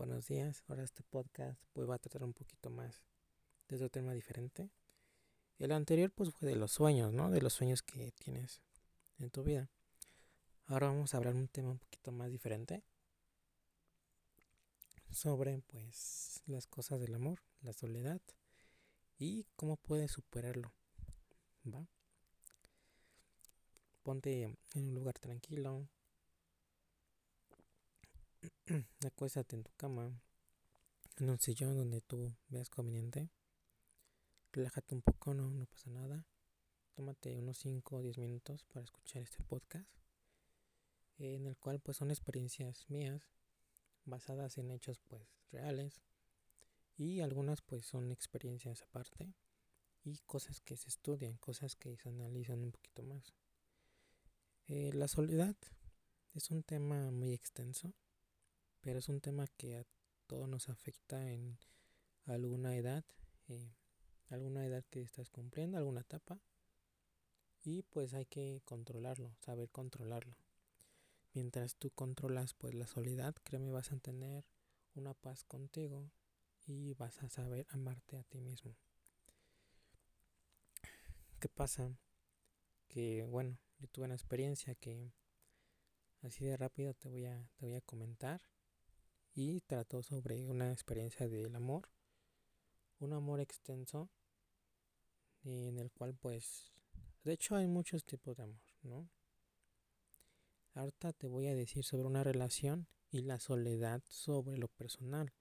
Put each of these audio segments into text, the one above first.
buenos días. Ahora este podcast pues va a tratar un poquito más de otro tema diferente. El anterior pues fue de los sueños, ¿no? De los sueños que tienes en tu vida. Ahora vamos a hablar un tema un poquito más diferente sobre pues las cosas del amor, la soledad y cómo puedes superarlo. ¿Va? Ponte en un lugar tranquilo, acuéstate en tu cama, en un sillón donde tú veas conveniente. Relájate un poco, no, no pasa nada. Tómate unos 5 o 10 minutos para escuchar este podcast, en el cual pues son experiencias mías, basadas en hechos pues reales, y algunas pues son experiencias aparte, y cosas que se estudian, cosas que se analizan un poquito más. Eh, la soledad es un tema muy extenso pero es un tema que a todos nos afecta en alguna edad, eh, alguna edad que estás cumpliendo, alguna etapa, y pues hay que controlarlo, saber controlarlo. Mientras tú controlas pues la soledad, créeme vas a tener una paz contigo y vas a saber amarte a ti mismo. ¿Qué pasa? Que bueno, yo tuve una experiencia que así de rápido te voy a, te voy a comentar y trató sobre una experiencia del amor, un amor extenso en el cual pues, de hecho hay muchos tipos de amor, ¿no? Ahorita te voy a decir sobre una relación y la soledad sobre lo personal.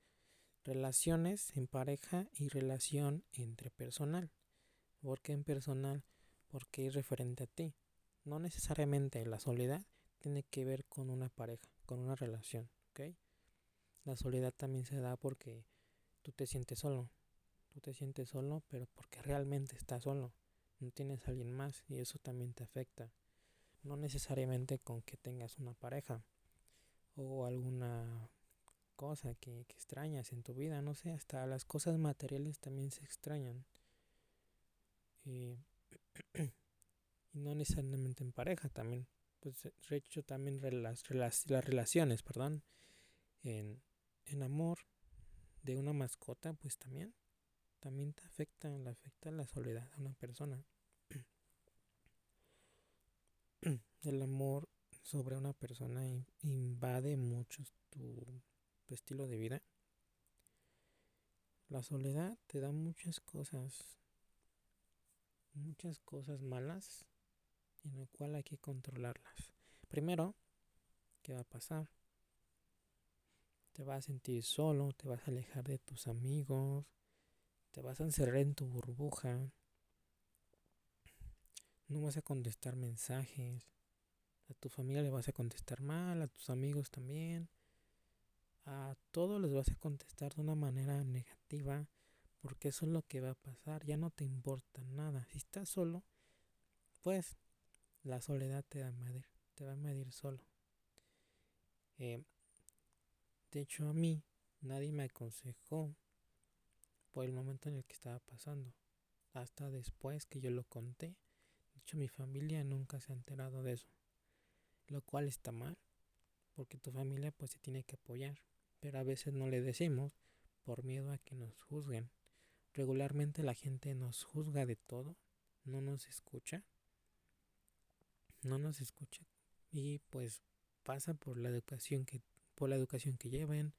Relaciones en pareja y relación entre personal. ¿Por qué en personal? Porque es referente a ti. No necesariamente la soledad tiene que ver con una pareja, con una relación, ¿ok? La soledad también se da porque tú te sientes solo. Tú te sientes solo, pero porque realmente estás solo. No tienes a alguien más y eso también te afecta. No necesariamente con que tengas una pareja o alguna cosa que, extrañas en tu vida. No sé, hasta las cosas materiales también se extrañan. y no necesariamente en pareja también. Pues de hecho también las, las relaciones, perdón, en, en amor de una mascota, pues también, también te afecta, le afecta la soledad a una persona. El amor sobre una persona invade mucho tu, tu estilo de vida. La soledad te da muchas cosas, muchas cosas malas en lo cual hay que controlarlas. Primero, ¿qué va a pasar? Te vas a sentir solo, te vas a alejar de tus amigos, te vas a encerrar en tu burbuja. No vas a contestar mensajes. A tu familia le vas a contestar mal, a tus amigos también. A todos les vas a contestar de una manera negativa, porque eso es lo que va a pasar. Ya no te importa nada. Si estás solo, pues la soledad te va a medir, te va a medir solo. Eh, de hecho, a mí nadie me aconsejó por el momento en el que estaba pasando. Hasta después que yo lo conté. De hecho, mi familia nunca se ha enterado de eso. Lo cual está mal. Porque tu familia pues se tiene que apoyar. Pero a veces no le decimos por miedo a que nos juzguen. Regularmente la gente nos juzga de todo. No nos escucha. No nos escucha. Y pues pasa por la educación que por la educación que lleven,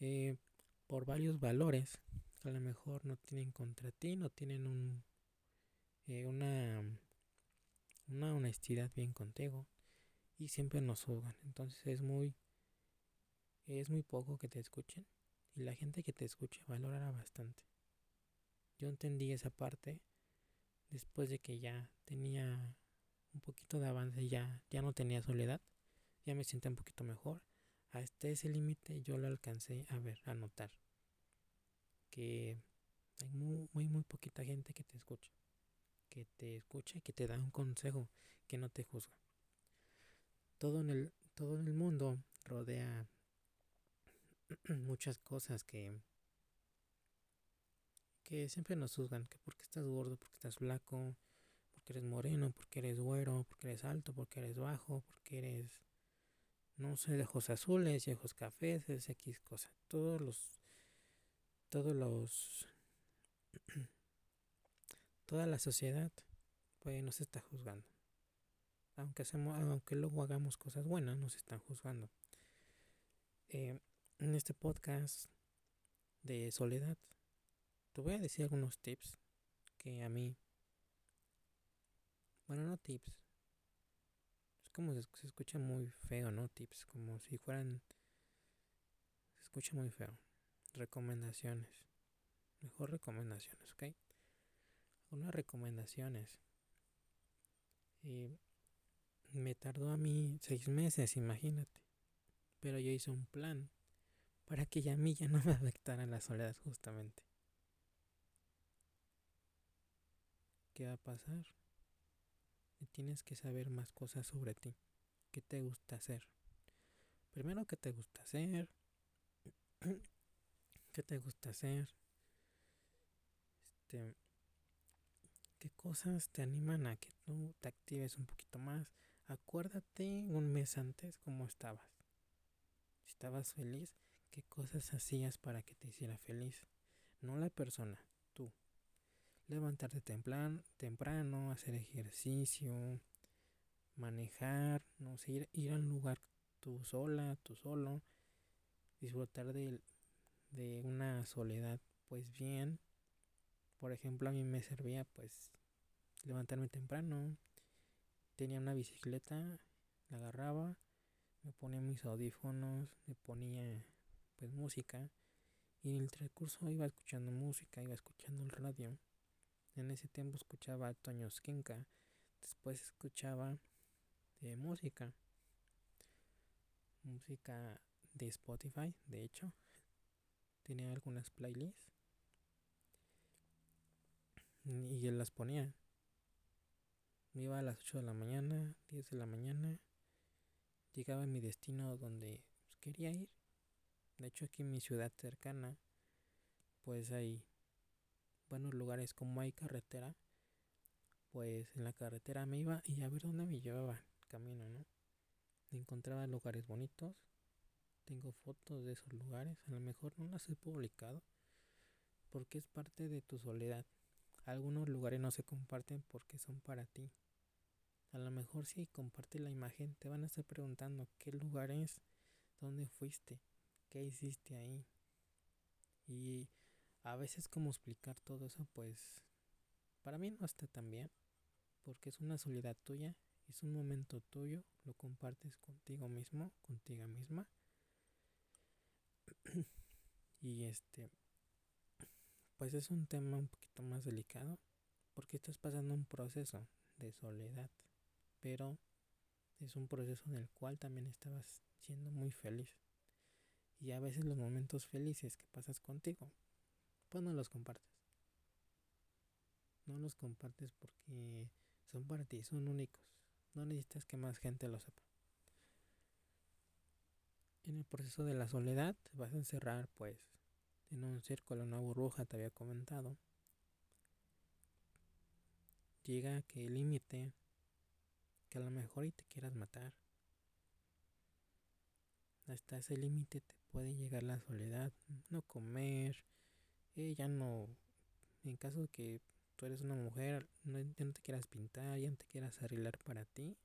eh, por varios valores que a lo mejor no tienen contra ti, no tienen un, eh, una, una honestidad bien contigo y siempre nos juzgan. Entonces es muy, es muy poco que te escuchen y la gente que te escuche valorará bastante. Yo entendí esa parte después de que ya tenía un poquito de avance, ya, ya no tenía soledad, ya me siento un poquito mejor hasta ese límite yo lo alcancé a ver, a notar. Que hay muy, muy, muy poquita gente que te escucha. Que te escucha y que te da un consejo, que no te juzga. Todo en el, todo en el mundo rodea muchas cosas que, que siempre nos juzgan. Que porque estás gordo, porque estás flaco, porque eres moreno, porque eres güero, porque eres alto, porque eres bajo, porque eres no sé, de azules ojos cafés, es X cosa. Todos los, todos los, toda la sociedad, pues nos está juzgando. Aunque, hacemos, aunque luego hagamos cosas buenas, nos están juzgando. Eh, en este podcast de soledad, te voy a decir algunos tips que a mí, bueno, no tips, como se, escucha muy feo, ¿no? Tips, como si fueran, se escucha muy feo. Recomendaciones, mejor recomendaciones, ¿ok? Unas recomendaciones. Y me tardó a mí seis meses, imagínate. Pero yo hice un plan para que ya a mí ya no me afectara la soledad justamente. ¿Qué va a pasar? Tienes que saber más cosas sobre ti. ¿Qué te gusta hacer? Primero, ¿qué te gusta hacer? ¿Qué te gusta hacer? Este, ¿Qué cosas te animan a que tú te actives un poquito más? Acuérdate un mes antes cómo estabas. Si estabas feliz, ¿qué cosas hacías para que te hiciera feliz? No la persona, levantarte temprano, temprano hacer ejercicio, manejar, no sé, ir, ir a un lugar tú sola, tú solo, disfrutar de, de una soledad pues bien. Por ejemplo, a mí me servía pues levantarme temprano, tenía una bicicleta, la agarraba, me ponía mis audífonos, me ponía pues música y en el transcurso iba escuchando música, iba escuchando el radio en ese tiempo escuchaba Toño Skinka. Después escuchaba de música. Música de Spotify, de hecho. Tenía algunas playlists. Y yo las ponía. Me iba a las 8 de la mañana, 10 de la mañana. Llegaba a mi destino donde quería ir. De hecho, aquí en mi ciudad cercana, pues hay buenos lugares como hay carretera, pues en la carretera me iba y a ver dónde me llevaba camino, ¿no? Encontraba lugares bonitos, tengo fotos de esos lugares, a lo mejor no las he publicado porque es parte de tu soledad. Algunos lugares no se comparten porque son para ti. A lo mejor si comparte la imagen te van a estar preguntando qué lugar es, dónde fuiste, qué hiciste ahí. Y a veces como explicar todo eso, pues para mí no está tan bien, porque es una soledad tuya, es un momento tuyo, lo compartes contigo mismo, contigo misma. y este, pues es un tema un poquito más delicado, porque estás pasando un proceso de soledad, pero es un proceso en el cual también estabas siendo muy feliz. Y a veces los momentos felices que pasas contigo pues no los compartes. No los compartes porque son para ti, son únicos. No necesitas que más gente lo sepa. En el proceso de la soledad vas a encerrar pues en un círculo, una burbuja, te había comentado. Llega que el límite que a lo mejor y te quieras matar. Hasta ese límite te puede llegar la soledad, no comer, eh, ya no, en caso de que tú eres una mujer, no, ya no te quieras pintar, ya no te quieras arreglar para ti.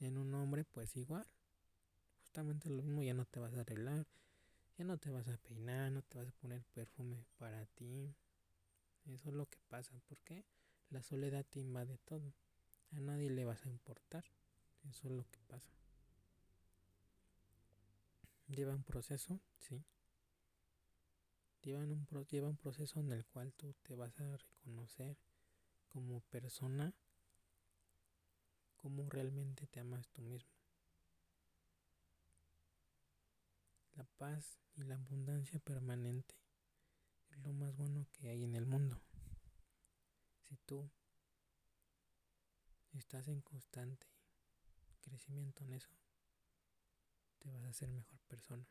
En un hombre, pues igual. Justamente lo mismo, ya no te vas a arreglar, ya no te vas a peinar, no te vas a poner perfume para ti. Eso es lo que pasa, porque la soledad te invade todo. A nadie le vas a importar. Eso es lo que pasa. Lleva un proceso, sí lleva un, lleva un proceso en el cual tú te vas a reconocer como persona, como realmente te amas tú mismo. La paz y la abundancia permanente es lo más bueno que hay en el mundo. Si tú estás en constante crecimiento en eso, te vas a ser mejor persona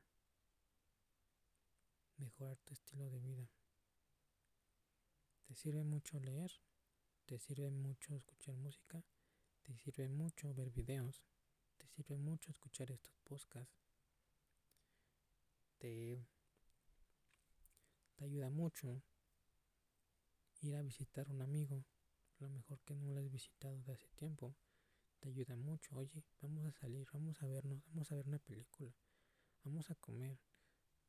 mejorar tu estilo de vida. Te sirve mucho leer, te sirve mucho escuchar música, te sirve mucho ver videos, te sirve mucho escuchar estos podcasts. Te, te ayuda mucho ir a visitar a un amigo, a lo mejor que no lo has visitado de hace tiempo. Te ayuda mucho. Oye, vamos a salir, vamos a vernos, vamos a ver una película, vamos a comer,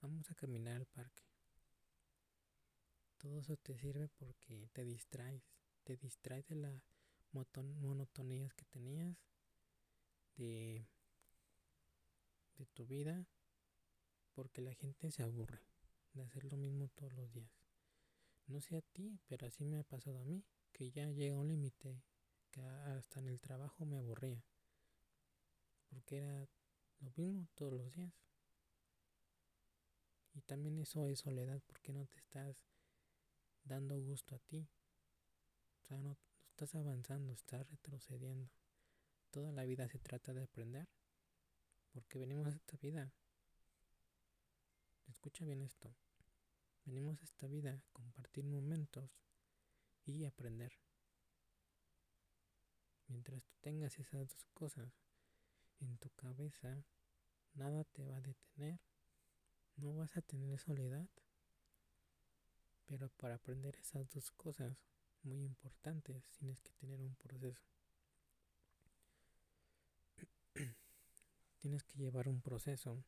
vamos a caminar al parque. Todo eso te sirve porque te distraes, te distraes de las monotonías que tenías, de, de tu vida, porque la gente se aburre de hacer lo mismo todos los días. No sé a ti, pero así me ha pasado a mí, que ya llega un límite, que hasta en el trabajo me aburría, porque era lo mismo todos los días. Y también eso es soledad, porque no te estás dando gusto a ti. O sea, no, estás avanzando, estás retrocediendo. Toda la vida se trata de aprender. Porque venimos a esta vida. Escucha bien esto. Venimos a esta vida a compartir momentos y aprender. Mientras tú tengas esas dos cosas en tu cabeza, nada te va a detener. No vas a tener soledad pero para aprender esas dos cosas muy importantes tienes que tener un proceso. tienes que llevar un proceso.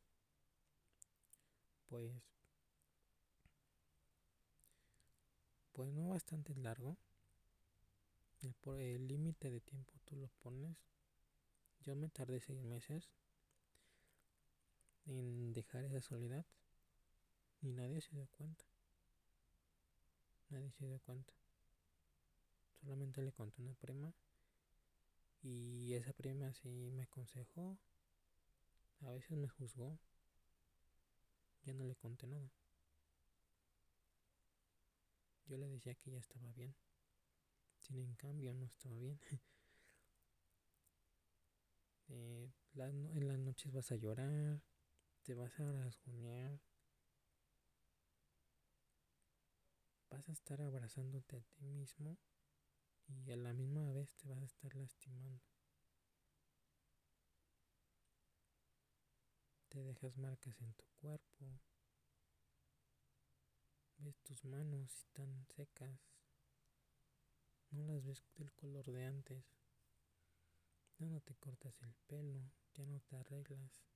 Pues pues no bastante largo. El límite de tiempo tú lo pones. Yo me tardé seis meses en dejar esa soledad y nadie se dio cuenta. Nadie se dio cuenta. Solamente le conté una prima y esa prima sí me aconsejó. A veces me juzgó. Ya no le conté nada. Yo le decía que ya estaba bien. Sin en cambio no estaba bien. eh, en las noches vas a llorar, te vas a rasguñar, vas a estar abrazándote a ti mismo y a la misma vez te vas a estar lastimando. Te dejas marcas en tu cuerpo. Ves tus manos están secas. No las ves del color de antes. Ya no te cortas el pelo, ya no te arreglas.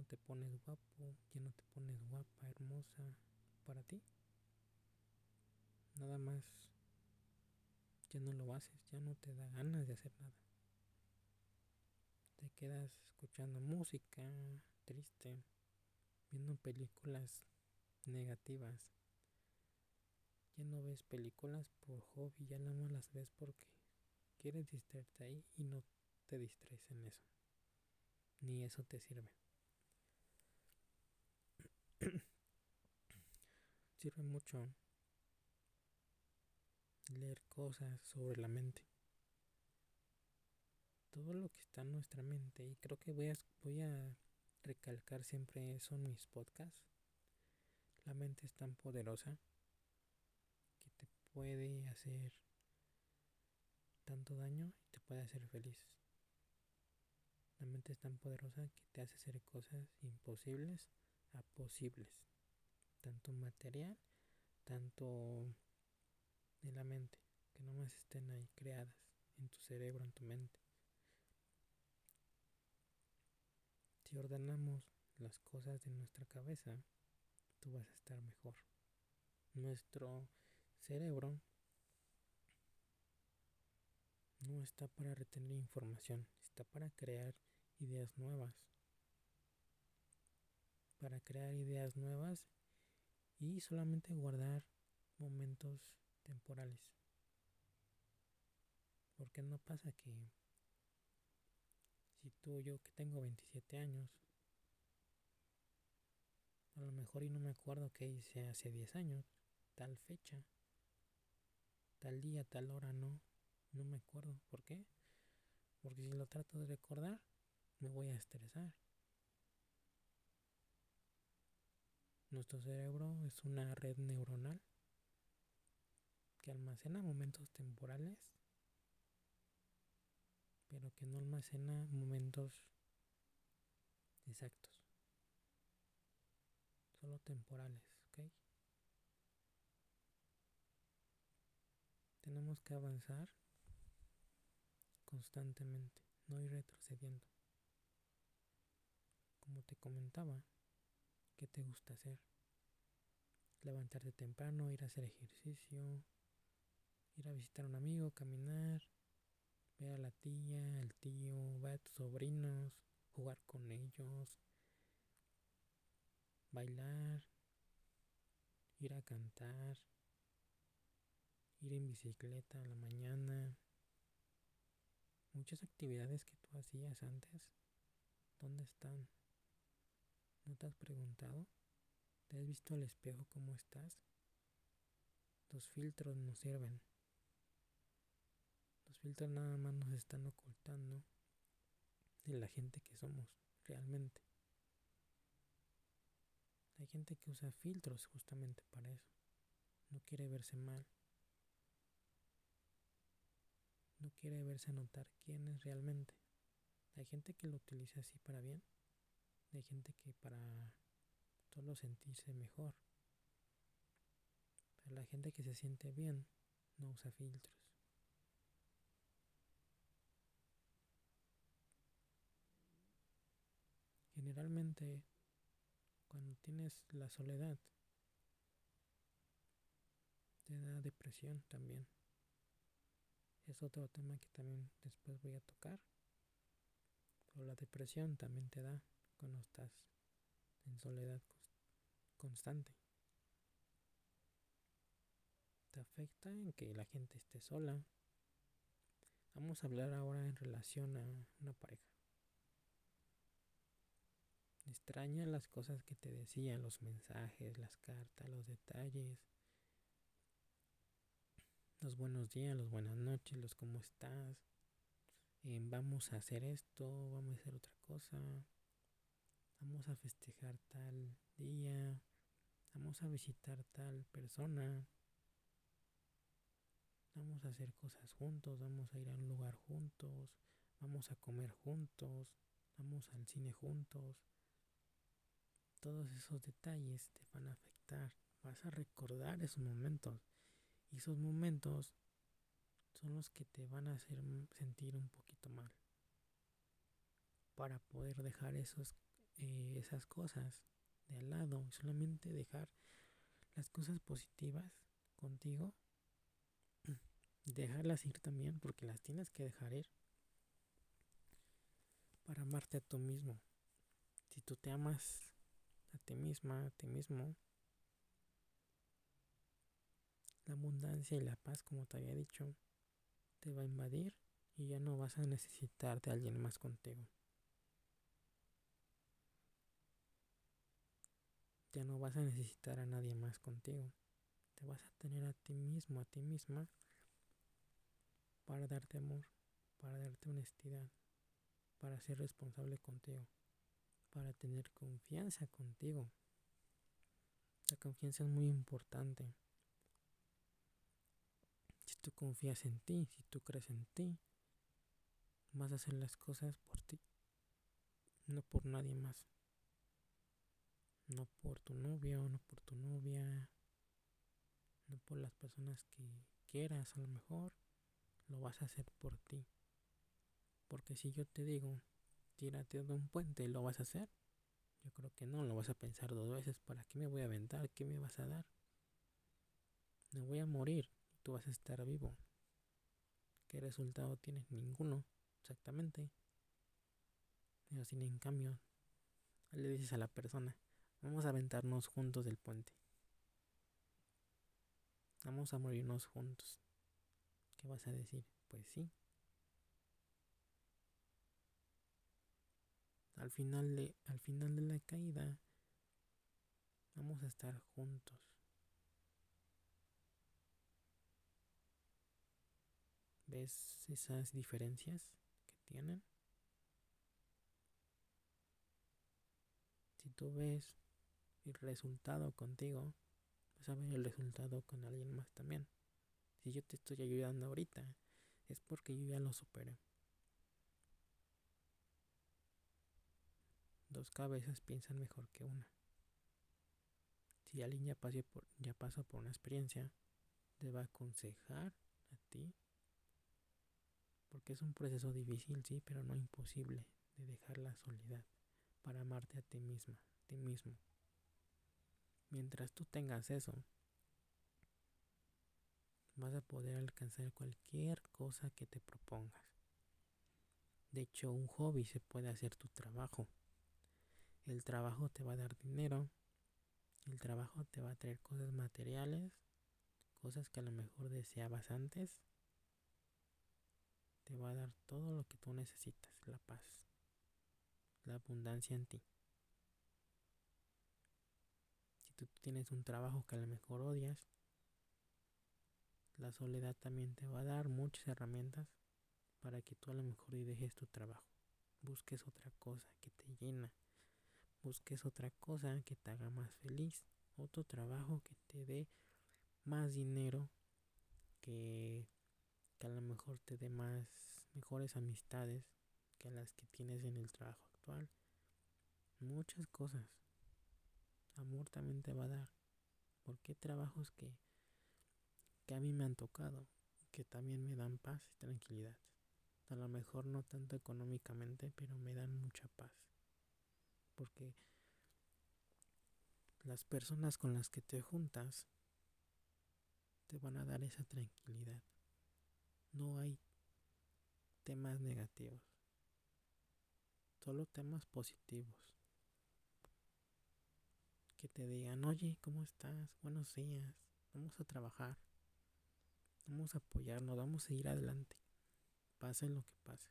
No te pones guapo, ya no te pones guapa, hermosa para ti. Nada más ya no lo haces, ya no te da ganas de hacer nada. Te quedas escuchando música triste, viendo películas negativas. Ya no ves películas por hobby, ya nada más las ves porque quieres distraerte ahí y no te distraes en eso. Ni eso te sirve. sirve mucho leer cosas sobre la mente. Todo lo que está en nuestra mente, y creo que voy a, voy a recalcar siempre eso en mis podcasts. La mente es tan poderosa que te puede hacer tanto daño y te puede hacer feliz. La mente es tan poderosa que te hace hacer cosas imposibles a posibles tanto material, tanto de la mente, que no más estén ahí creadas en tu cerebro, en tu mente. Si ordenamos las cosas de nuestra cabeza, tú vas a estar mejor. Nuestro cerebro no está para retener información, está para crear ideas nuevas. Para crear ideas nuevas y solamente guardar momentos temporales. Porque no pasa que si tú yo que tengo 27 años, a lo mejor y no me acuerdo qué hice hace 10 años, tal fecha, tal día, tal hora, no, no me acuerdo. ¿Por qué? Porque si lo trato de recordar, me voy a estresar. Nuestro cerebro es una red neuronal que almacena momentos temporales pero que no almacena momentos exactos, solo temporales, ¿ok? Tenemos que avanzar constantemente, no ir retrocediendo. Como te comentaba, ¿qué te gusta hacer? Levantarte temprano, ir a hacer ejercicio, ir a visitar a un amigo, caminar, ver a la tía, el tío, ver a tus sobrinos, jugar con ellos, bailar, ir a cantar, ir en bicicleta a la mañana. Muchas actividades que tú hacías antes, ¿dónde están? ¿No te has preguntado? ¿Te has visto al espejo cómo estás? Los filtros no sirven. Los filtros nada más nos están ocultando de la gente que somos realmente. Hay gente que usa filtros justamente para eso. No quiere verse mal. No quiere verse notar quién es realmente. Hay gente que lo utiliza así para bien. Hay gente que para solo sentirse mejor. Pero la gente que se siente bien no usa filtros. Generalmente cuando tienes la soledad te da depresión también. Es otro tema que también después voy a tocar. Pero la depresión también te da cuando estás en soledad constante. Te afecta en que la gente esté sola. Vamos a hablar ahora en relación a una pareja. Extraña las cosas que te decían, los mensajes, las cartas, los detalles, los buenos días, los buenas noches, los cómo estás. Eh, vamos a hacer esto, vamos a hacer otra cosa. Vamos a festejar tal día. Vamos a visitar tal persona. Vamos a hacer cosas juntos, vamos a ir a un lugar juntos, vamos a comer juntos, vamos al cine juntos. Todos esos detalles te van a afectar. Vas a recordar esos momentos. Y esos momentos son los que te van a hacer sentir un poquito mal. Para poder dejar esos, eh, esas cosas de al lado y solamente dejar las cosas positivas contigo. Dejarlas ir también porque las tienes que dejar ir. Para amarte a tú mismo. Si tú te amas a ti misma, a ti mismo, la abundancia y la paz, como te había dicho, te va a invadir y ya no vas a necesitar de alguien más contigo. Ya no vas a necesitar a nadie más contigo. Te vas a tener a ti mismo, a ti misma, para darte amor, para darte honestidad, para ser responsable contigo, para tener confianza contigo. La confianza es muy importante. Si tú confías en ti, si tú crees en ti, vas a hacer las cosas por ti, no por nadie más. No por tu novio, no por tu novia, no por las personas que quieras a lo mejor, lo vas a hacer por ti. Porque si yo te digo, tírate de un puente, ¿lo vas a hacer? Yo creo que no, lo vas a pensar dos veces, ¿para qué me voy a aventar? ¿Qué me vas a dar? Me voy a morir tú vas a estar vivo. ¿Qué resultado tienes? Ninguno, exactamente. Pero sin en cambio, le dices a la persona, vamos a aventarnos juntos del puente. Vamos a morirnos juntos. ¿Qué vas a decir? Pues sí. Al final de, al final de la caída, vamos a estar juntos. ¿Ves esas diferencias que tienen? Si tú ves el resultado contigo, vas a ver el resultado con alguien más también. Si yo te estoy ayudando ahorita, es porque yo ya lo superé. Dos cabezas piensan mejor que una. Si alguien ya, pase por, ya pasó por una experiencia, te va a aconsejar a ti. Porque es un proceso difícil, sí, pero no imposible de dejar la soledad para amarte a ti misma, a ti mismo. Mientras tú tengas eso, vas a poder alcanzar cualquier cosa que te propongas. De hecho, un hobby se puede hacer tu trabajo. El trabajo te va a dar dinero. El trabajo te va a traer cosas materiales, cosas que a lo mejor deseabas antes. Te va a dar todo lo que tú necesitas, la paz, la abundancia en ti. Si tú tienes un trabajo que a lo mejor odias, la soledad también te va a dar muchas herramientas para que tú a lo mejor dejes tu trabajo. Busques otra cosa que te llena. Busques otra cosa que te haga más feliz. Otro trabajo que te dé más dinero. Que, que a lo mejor te dé más mejores amistades que las que tienes en el trabajo actual. Muchas cosas. Amor también te va a dar. Porque trabajos que, que a mí me han tocado, que también me dan paz y tranquilidad. A lo mejor no tanto económicamente, pero me dan mucha paz. Porque las personas con las que te juntas te van a dar esa tranquilidad. No hay temas negativos, solo temas positivos. Que te digan, oye, ¿cómo estás? Buenos días, vamos a trabajar, vamos a apoyarnos, vamos a ir adelante, pase lo que pase.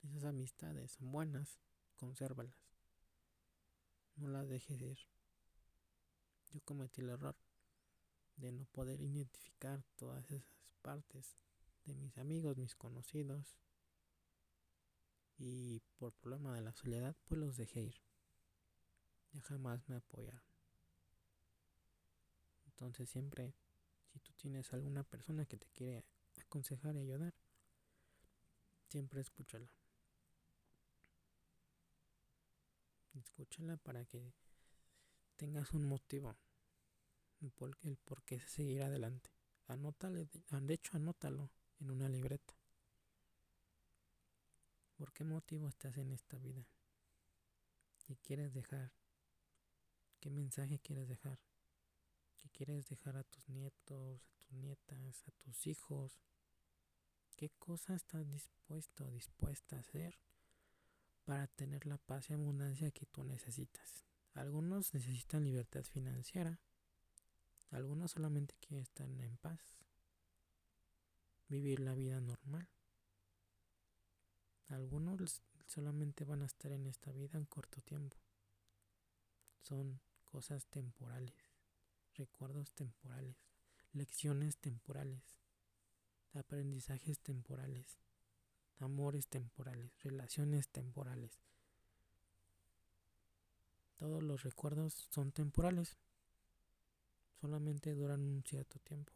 Esas amistades son buenas, consérvalas. No las dejes ir. Yo cometí el error de no poder identificar todas esas partes de mis amigos, mis conocidos. Y por problema de la soledad, pues los dejé ir. Ya jamás me apoyaron. Entonces siempre, si tú tienes alguna persona que te quiere aconsejar y ayudar, siempre escúchala. Escúchala para que tengas un motivo. El por, qué seguir adelante. Anótale, de hecho anótalo en una libreta. ¿Por qué motivo estás en esta vida? ¿Qué quieres dejar? ¿Qué mensaje quieres dejar? ¿Qué quieres dejar a tus nietos, a tus nietas, a tus hijos? ¿Qué cosa estás dispuesto dispuesta a hacer para tener la paz y abundancia que tú necesitas? Algunos necesitan libertad financiera, algunos solamente quieren estar en paz, vivir la vida normal. Algunos solamente van a estar en esta vida un corto tiempo. Son cosas temporales, recuerdos temporales, lecciones temporales, aprendizajes temporales, amores temporales, relaciones temporales. Todos los recuerdos son temporales, solamente duran un cierto tiempo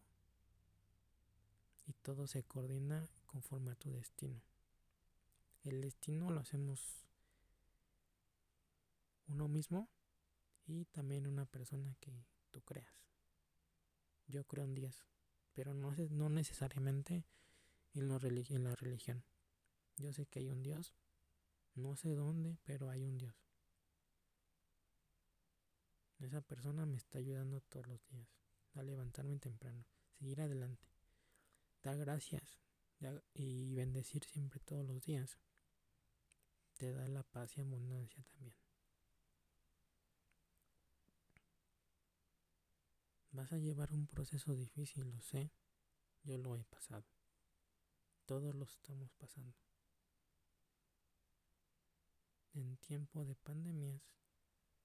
y todo se coordina conforme a tu destino. El destino lo hacemos uno mismo y también una persona que tú creas. Yo creo en Dios, pero no, no necesariamente en, en la religión. Yo sé que hay un Dios, no sé dónde, pero hay un Dios. Esa persona me está ayudando todos los días a levantarme temprano, seguir adelante, dar gracias y bendecir siempre todos los días. Te da la paz y abundancia también. Vas a llevar un proceso difícil, lo sé. Yo lo he pasado. Todos lo estamos pasando. En tiempo de pandemias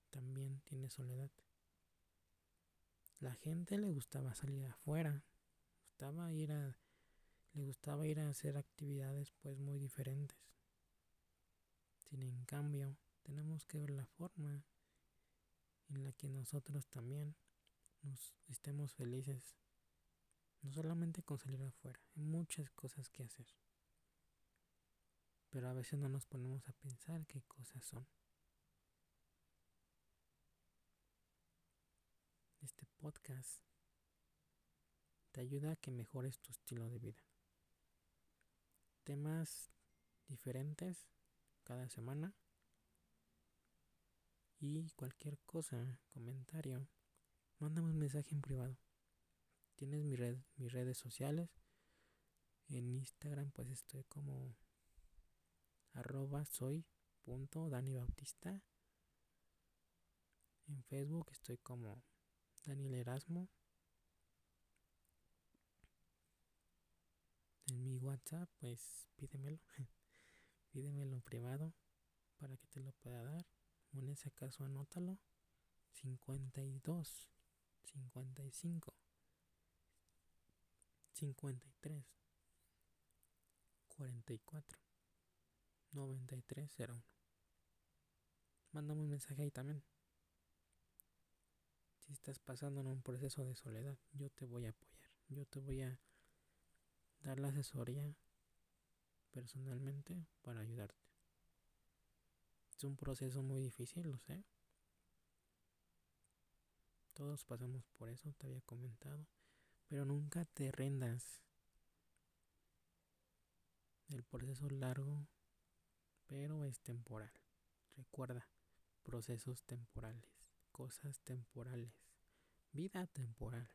también tiene soledad. La gente le gustaba salir afuera, gustaba ir a, le gustaba ir a hacer actividades pues muy diferentes. Sin en cambio, tenemos que ver la forma en la que nosotros también nos estemos felices. No solamente con salir afuera, hay muchas cosas que hacer. Pero a veces no nos ponemos a pensar qué cosas son. Este podcast te ayuda a que mejores tu estilo de vida. Temas diferentes cada semana. Y cualquier cosa, comentario, mándame un mensaje en privado. Tienes mi red, mis redes sociales. En Instagram pues estoy como arroba soy punto Dani Bautista. En Facebook estoy como Daniel Erasmo. En mi WhatsApp pues pídemelo. pídemelo privado para que te lo pueda dar. en ese caso anótalo. 52 55 53 44 9301. Mándame un mensaje ahí también. Si estás pasando en un proceso de soledad, yo te voy a apoyar. Yo te voy a dar la asesoría personalmente para ayudarte. Es un proceso muy difícil, lo sé. Todos pasamos por eso, te había comentado. Pero nunca te rendas. El proceso es largo, pero es temporal. Recuerda, procesos temporales, cosas temporales, vida temporal.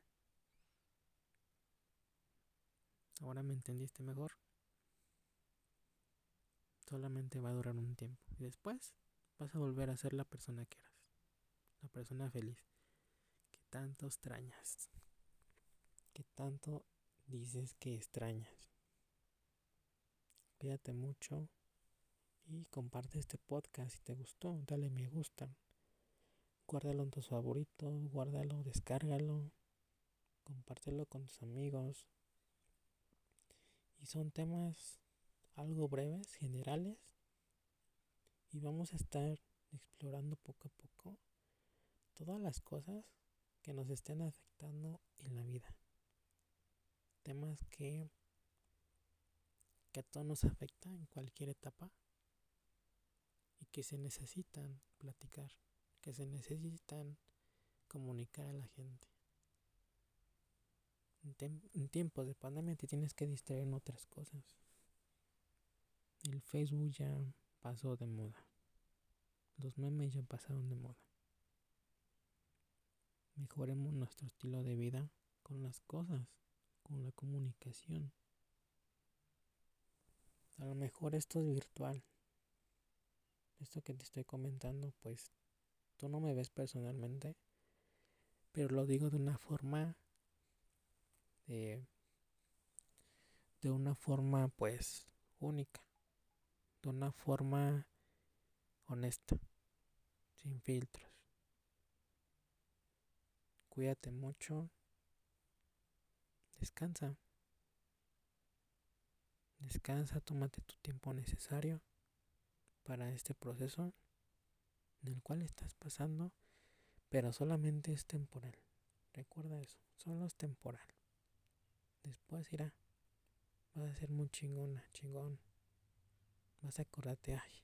Ahora me entendiste mejor. Solamente va a durar un tiempo. Y después vas a volver a ser la persona que eras. La persona feliz. Tanto extrañas que tanto dices que extrañas. Cuídate mucho y comparte este podcast si te gustó. Dale me gusta. Guárdalo en tus favoritos, guárdalo, descárgalo, compártelo con tus amigos. Y son temas algo breves, generales. Y vamos a estar explorando poco a poco todas las cosas que nos estén afectando en la vida temas que, que a todos nos afecta en cualquier etapa y que se necesitan platicar, que se necesitan comunicar a la gente. En, en tiempos de pandemia te tienes que distraer en otras cosas. El Facebook ya pasó de moda. Los memes ya pasaron de moda. Mejoremos nuestro estilo de vida con las cosas con la comunicación. A lo mejor esto es virtual. Esto que te estoy comentando, pues tú no me ves personalmente, pero lo digo de una forma de de una forma pues única, de una forma honesta, sin filtros. Cuídate mucho Descansa. Descansa, tómate tu tiempo necesario para este proceso en el cual estás pasando, pero solamente es temporal. Recuerda eso, solo es temporal. Después irá. Vas a ser muy chingona, chingón. Vas a acordarte, ay,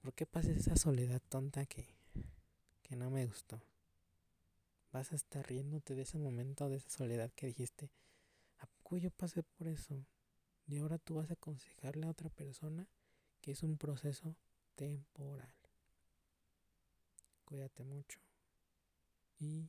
¿por qué pasé esa soledad tonta que, que no me gustó? Vas a estar riéndote de ese momento, de esa soledad que dijiste, ¿a poco yo pasé por eso? Y ahora tú vas a aconsejarle a otra persona que es un proceso temporal. Cuídate mucho y